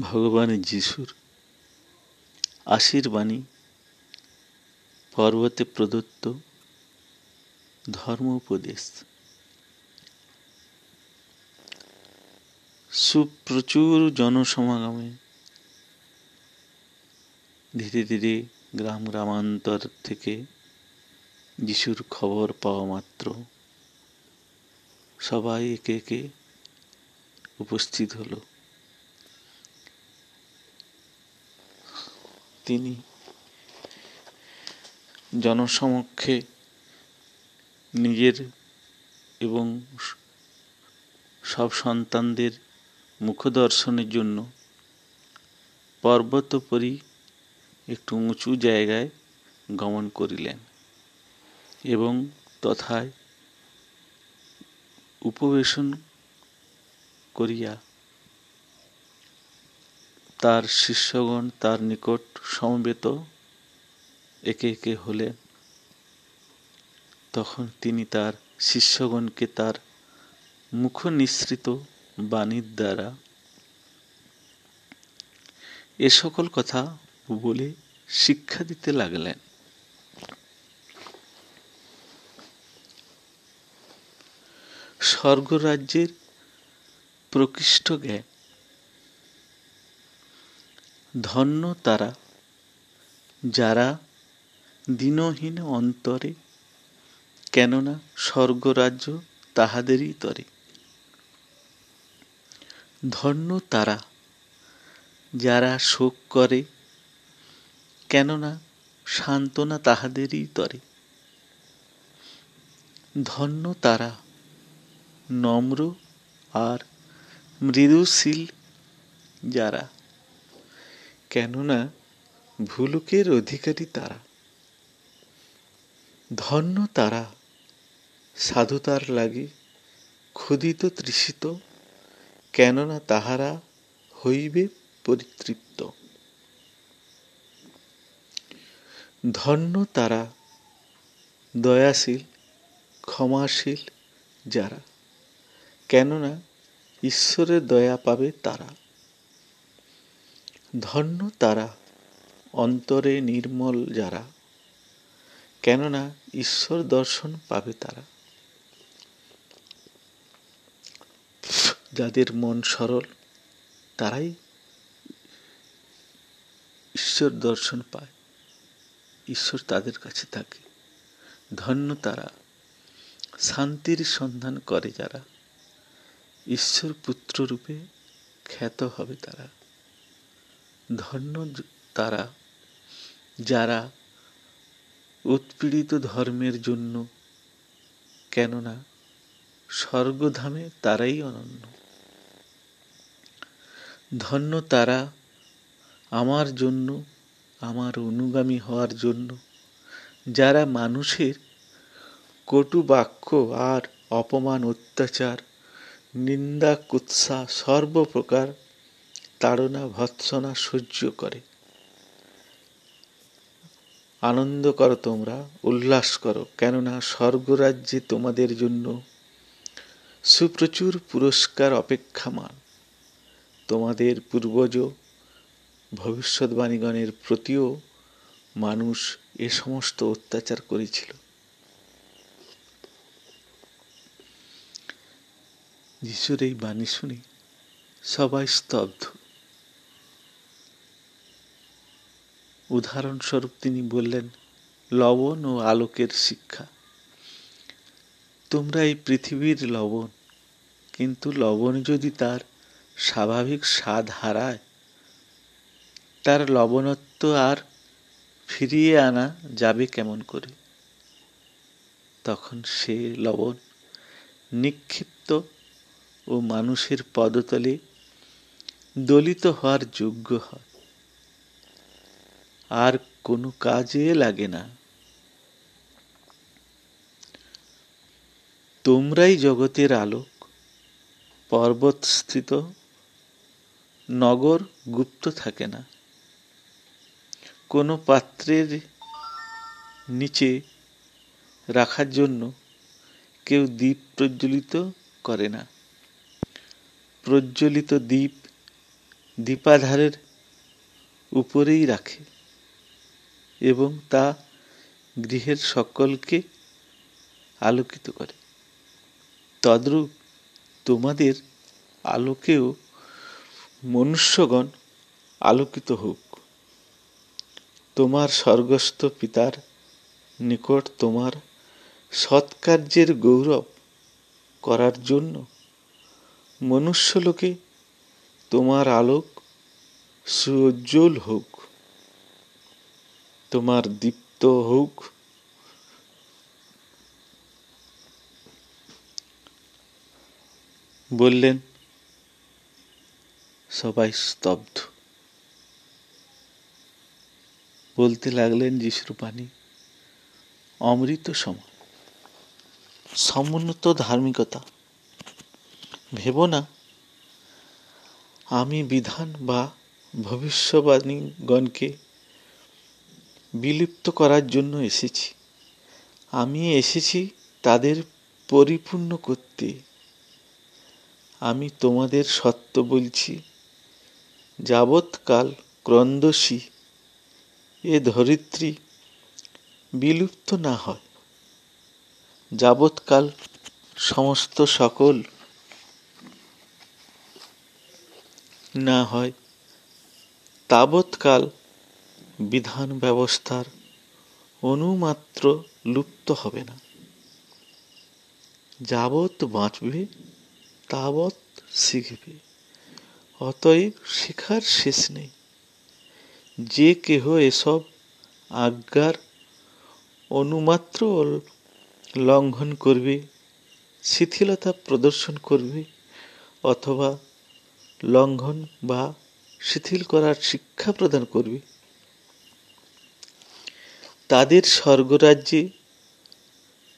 ভগবান যিশুর আশীর্বাণী, পর্বতে প্রদত্ত ধর্ম উপদেশ সুপ্রচুর জনসমাগমে ধীরে ধীরে গ্রাম গ্রামান্তর থেকে যিশুর খবর পাওয়া মাত্র সবাই একে একে উপস্থিত হলো। তিনি জনসমক্ষে নিজের এবং সব সন্তানদের মুখদর্শনের জন্য পর্বতোপরি একটু উঁচু জায়গায় গমন করিলেন এবং তথায় উপবেশন করিয়া তার শিষ্যগণ তার নিকট সমবেত একে একে হলেন। তখন তিনি তার শিষ্যগণকে তার মুখ নিঃসৃত বাণীর দ্বারা এ সকল কথা বলে শিক্ষা দিতে লাগলেন। স্বর্গরাজ্যের প্রকৃষ্ট জ্ঞান ধন্য তারা, যারা দিনহীন অন্তরে, কেননা স্বর্গরাজ্য তাহাদেরই তরে। ধন্য তারা, যারা শোক করে, কেননা সান্ত্বনা তাহাদেরই তরে। ধন্য তারা, নম্র আর মৃদুশীল যারা কেননা ভুলুকের অধিকারী তারা। ধন্য তারা সাধুতার লাগে ক্ষুদিত তৃষিত, কেননা তাহারা হইবে পরিতৃপ্ত। ধন্য তারা, দয়াশীল, ক্ষমাশীল যারা, কেননা ঈশ্বরের দয়া পাবে তারা। ধন্য তারা, অন্তরে নির্মল যারা, কেননা ঈশ্বর দর্শন পাবে তারা। যাদের মন সরল, তারাই ঈশ্বর দর্শন পায়। ঈশ্বর তাদের কাছে থাকে। ধন্য তারা, শান্তির সন্ধান করে যারা। ঈশ্বর পুত্র রূপে খ্যাত হবে তারা। ধন্য তারা, যারা উৎপীড়িত ধর্মের জন্য, কেননা স্বর্গধামে তারাই অনন্য। ধন্য তারা আমার জন্য, আমার অনুগামী হওয়ার জন্য, যারা মানুষের কটু বাক্য আর অপমান, অত্যাচার, নিন্দা, কুৎসা সর্বপ্রকার তাড়না ভৎসনা সহ্য করে। আনন্দ করো তোমরা, উল্লাস করো, কেননা স্বর্গরাজ্যে তোমাদের জন্য সুপ্রচুর পুরস্কার অপেক্ষামান। তোমাদের পূর্বজ ভবিষ্যৎবাণীগণের প্রতিও মানুষ এ সমস্ত অত্যাচার করেছিল। যিশুর এই বাণী শুনে সবাই স্তব্ধ। উদাহরণস্বরূপ তিনি বললেন, লবণ ও আলোকের শিক্ষা। তোমরা এই পৃথিবীর লবণ, কিন্তু লবণ যদি তার স্বাভাবিক স্বাদ হারায়, তার লবণত্ব আর ফিরিয়ে আনা যাবে কেমন করে? তখন সে লবণ নিক্ষিপ্ত ও মানুষের পদতলে দলিত হওয়ার যোগ্য হয়। আর কোনো কাজে লাগে না। তোমরাই জগতের আলোক, পর্বতস্থিত, নগর গুপ্ত থাকে না। কোনো পাত্রের নিচে রাখার জন্য কেউ দ্বীপ প্রজ্বলিত করে না। প্রজ্বলিত দ্বীপ দীপাধারের উপরেই রাখে। এবং তা গৃহের সকলকে আলোকিত করে। তদ্রূপ তোমাদের আলোকেও মনুষ্যগণ আলোকিত হোক। তোমার স্বর্গস্থ পিতার নিকট তোমার সৎকার্যের গৌরব করার জন্য মনুষ্যলোকে তোমার আলোক সুজ্জ্বল হোক। তোমার দীপ্ত হোক। বললেন, সবাই স্তব্ধ। বলতে লাগলেন যিশুর বাণী অমৃত সম। সমুন্নত ধার্মিকতা। ভেব না, আমি বিধান বা ভবিষ্যবাণীগণকে বিলুপ্ত করার জন্য এসেছি। আমি এসেছি তাদের পরিপূর্ণ করতে। আমি তোমাদের সত্য বলছি, যাবৎকাল ক্রন্দসী এ ধরিত্রী বিলুপ্ত না হয়। যাবৎকাল সমস্ত সকল না হয়। তাবৎকাল বিধান ব্যবস্থার অনুমাত্র লুপ্ত হবে না। যাবৎ বাঁচবে, তাবৎ শিখবে। অতএব শেখার শেষ নেই। যে কেহ এসব আজ্ঞার অনুমাত্র লঙ্ঘন করবে, শিথিলতা প্রদর্শন করবে, অথবা লঙ্ঘন বা শিথিল করার শিক্ষা প্রদান করবে তাদের স্বর্গরাজ্যে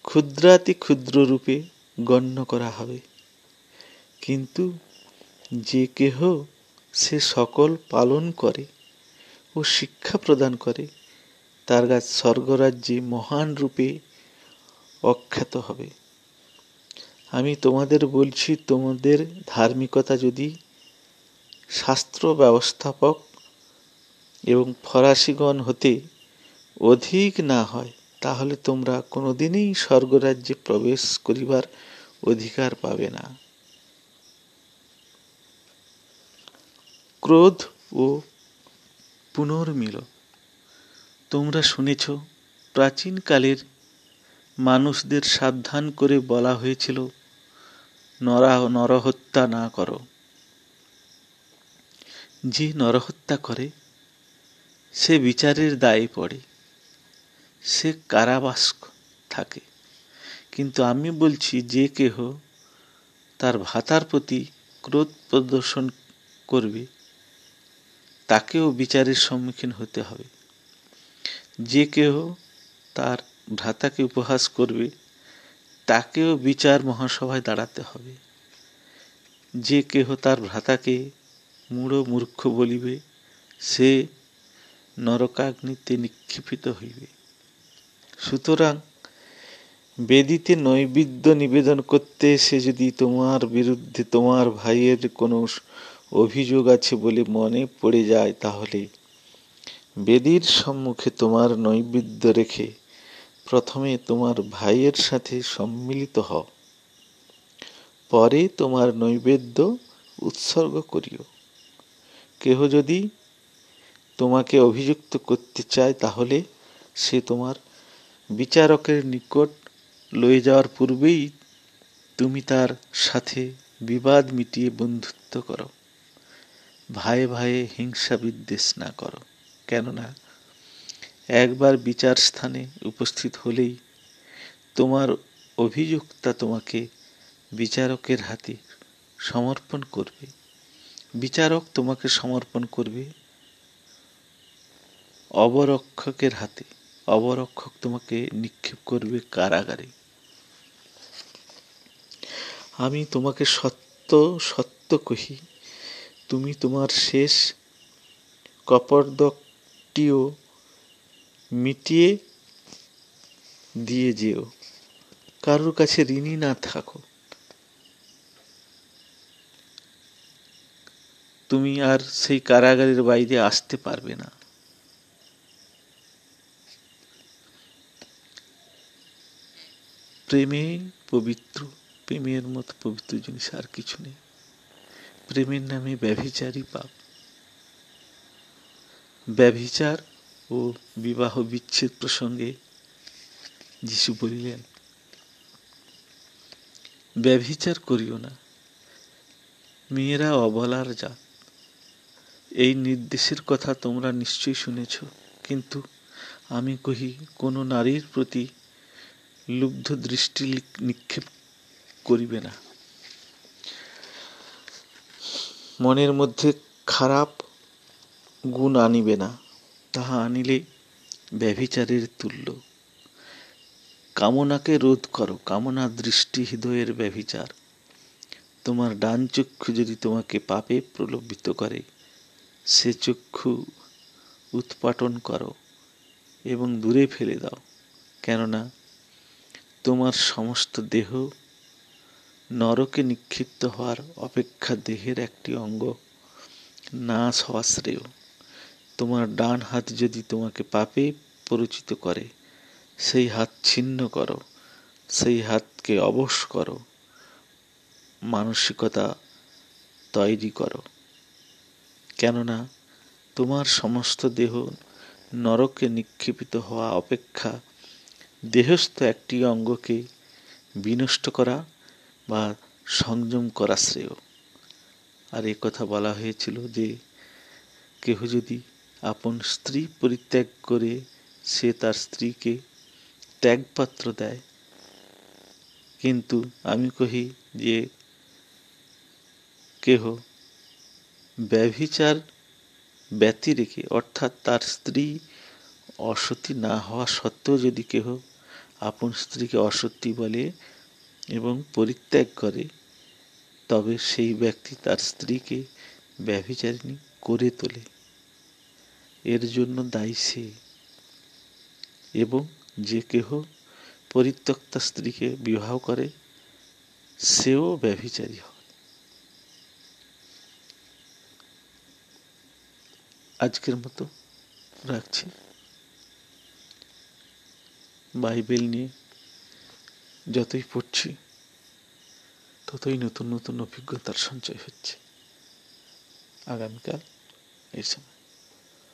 ক্ষুদ্রাতি ক্ষুদ্র রূপে গণ্য করা হবে। কিন্তু যে কেহ সে সকল পালন করে ও শিক্ষা প্রদান করে, তার গাছ স্বর্গরাজ্যে মহান রূপে অখ্যাত হবে। আমি তোমাদের বলছি, তোমাদের ধার্মিকতা যদি শাস্ত্র ব্যবস্থাপক এবং ফরাসিগণ হতে অধিক না হয়, তাহলে তোমরা কোনোদিনই স্বর্গরাজ্যে প্রবেশ করিবার অধিকার পাবে না। ক্রোধ ও পুনর্মিলন। তোমরা শুনেছ প্রাচীনকালের মানুষদের সাবধান করে বলা হয়েছিল, নরা, নরহত্যা না করো। যে নরহত্যা করে, সে বিচারের দায়ে পড়ে। সে কারাবাস থাকে। কিন্তু আমি বলছি, যে কেহ তার ভাতার প্রতি ক্রোধ প্রদর্শন করবে, তাকেও বিচারের সম্মুখীন হতে হবে। যে কেহ তার ভ্রাতাকে উপহাস করবে, তাকেও বিচার মহাসভায় দাঁড়াতে হবে। যে কেহ তার ভ্রাতাকে মূঢ় মূর্খ বলিবে, সে নরকাগ্নিতে নিক্ষিপিত হইবে। সুতরাং বেদিতে নৈবেদ্য নিবেদন করতে এসে যদি তোমার বিরুদ্ধে তোমার ভাইয়ের কোনো অভিযোগ আছে বলে মনে পড়ে যায়, তাহলে বেদির সম্মুখে তোমার নৈবেদ্য রেখে প্রথমে তোমার ভাইয়ের সাথে সম্মিলিত হও। পরে তোমার নৈবেদ্য উৎসর্গ করিও। কেহ যদি তোমাকে অভিযুক্ত করতে চায়, তাহলে সে তোমার বিচারকের নিকট লয়ে যাওয়ার পূর্বেই তুমি তার সাথে বিবাদ মিটিয়ে বন্ধুত্ব করো। ভাইয়ে ভাইয়ে হিংসা বিদ্বেষ না করো। কেননা, একবার বিচার স্থানে উপস্থিত হলেই তোমার অভিযুক্তা তোমাকে বিচারকের হাতে সমর্পণ করবে। বিচারক তোমাকে সমর্পণ করবে অবরক্ষকের হাতে। অবরক্ষক তোমাকে নিক্ষেপ করবে কারাগারে। আমি তোমাকে সত্য সত্য কহি, তুমি তোমার শেষ কপর্দকটিও মিটিয়ে দিয়ে যেও। কারোর কাছে ঋণী না থাকো। তুমি আর সেই কারাগারের বাইরে আসতে পারবে না। প্রেমে পবিত্র, প্রেমের মতো পবিত্র জিনিস আর কিছু নেই। প্রেমের নামে ব্যভিচারই পাপ। ব্যভিচার ও বিবাহ বিচ্ছেদ প্রসঙ্গে যিশু বলিলেন, ব্যভিচার করিও না। মেয়েরা অবলার জাত। এই নির্দেশের কথা তোমরা নিশ্চয়ই শুনেছ, কিন্তু আমি কহি কোনো নারীর প্রতি লুব্ধ দৃষ্টি নিক্ষেপ করিবে না। মনের মধ্যে খারাপ গুণ আনিবে না। তাহা আনিলে ব্যভিচারের তুল্য। কামনাকে রোধ করো, কামনা দৃষ্টি হৃদয়ের ব্যভিচার। তোমার ডান চক্ষু যদি তোমাকে পাপে প্রলোভিত করে, সে চক্ষু উৎপাটন করো এবং দূরে ফেলে দাও। কেননা তোমার সমস্ত দেহ নরকে নিক্ষিপ্ত হওয়ার অপেক্ষা দেহের একটি অঙ্গ। নাশ হওয়া শ্রেয়। তোমার ডান হাত যদি তোমাকে পাপে পরিচিত করে, সেই হাত ছিন্ন করো, সেই হাতকে অবশ করো, মানসিকতা তৈরি করো। কেননা, তোমার সমস্ত দেহ নরকে নিক্ষেপিত হওয়া অপেক্ষা দেহস্থ একটি অঙ্গকে বিনষ্ট করা বা সংযম করা শ্রেয়। আর এ কথা বলা হয়েছিল যে, কেহ যদি আপন স্ত্রী পরিত্যাগ করে সে তার স্ত্রীকে ত্যাগপাত্র দেয়। কিন্তু আমি কহি যে, কেহ ব্যভিচার ব্যতি রেখে অর্থাৎ তার স্ত্রী অসতী না হওয়া সত্ত্বেও যদি কেহ আপন স্ত্রীকে অসত্যি বলে এবং পরিত্যাগ করে, তবে সেই ব্যক্তি তার স্ত্রীকে ব্যভিচারিণী করে তোলে। এর জন্য দায়ী সে এবং যে কেহ পরিত্যক্তা স্ত্রীকে বিবাহ করে, সেও ব্যভিচারী হয়। আজকের মতো রাখছি। বাইবেল নিয়ে যতই পড়ছি ততই নতুন নতুন অভিজ্ঞতার সঞ্চয় হচ্ছে। আগামীকাল এই সময়।